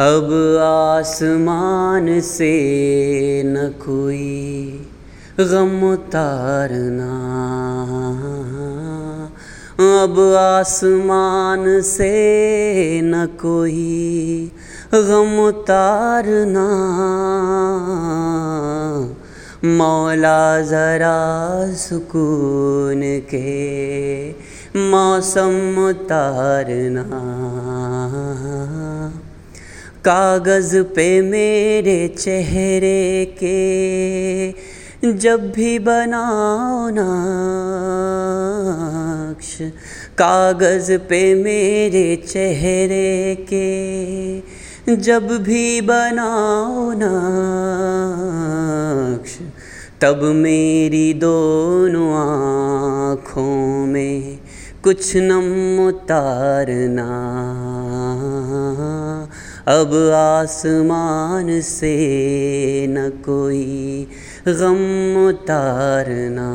अब आसमान से न कोई गम उतारना। अब आसमान से न कोई गम उतारना। मौला ज़रा सुकून के मौसम उतारना। कागज़ पे मेरे चेहरे के जब भी बनाओ नाक्ष, कागज़ पे मेरे चेहरे के जब भी बनाओ नक्श तब मेरी दोनों आँखों में कुछ नम उतारना। अब आसमान से न कोई गम उतारना।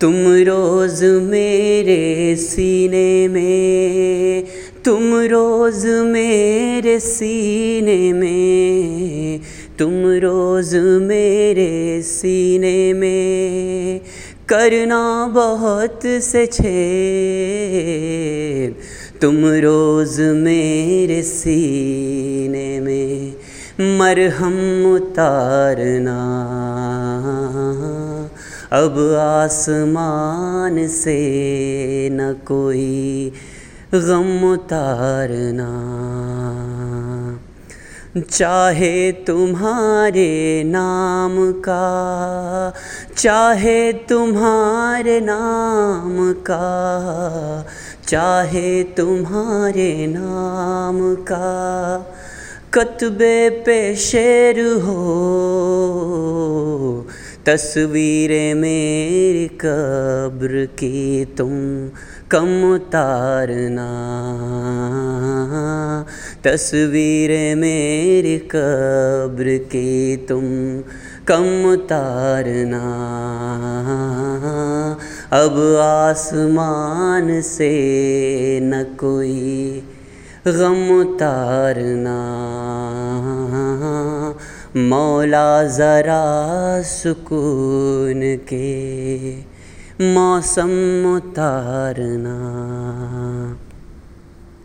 तुम रोज़ मेरे सीने में, तुम रोज़ मेरे सीने में, तुम रोज़ मेरे सीने में करना बहुत से छे तुम रोज़ मेरे सीने में मरहम उतारना। अब आसमान से न कोई गम उतारना। चाहे तुम्हारे नाम का, चाहे तुम्हारे नाम का, चाहे तुम्हारे नाम का, कतबे पे शेर हो, तस्वीरें मेरी कब्र की तुम कम उतारना। तस्वीरें मेरी कब्र की तुम कम उतारना। अब आसमान से न कोई गम उतारना। मौला ज़रा सुकून के मौसम उतारना।